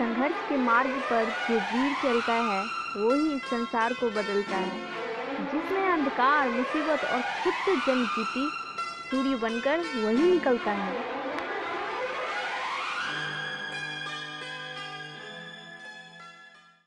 संघर्ष के मार्ग पर जो वीर चलता है, वो ही इस संसार को बदलता है, जिसमें अंधकार, मुसीबत और खुद से जंग जीती सूर्य बनकर वही निकलता है।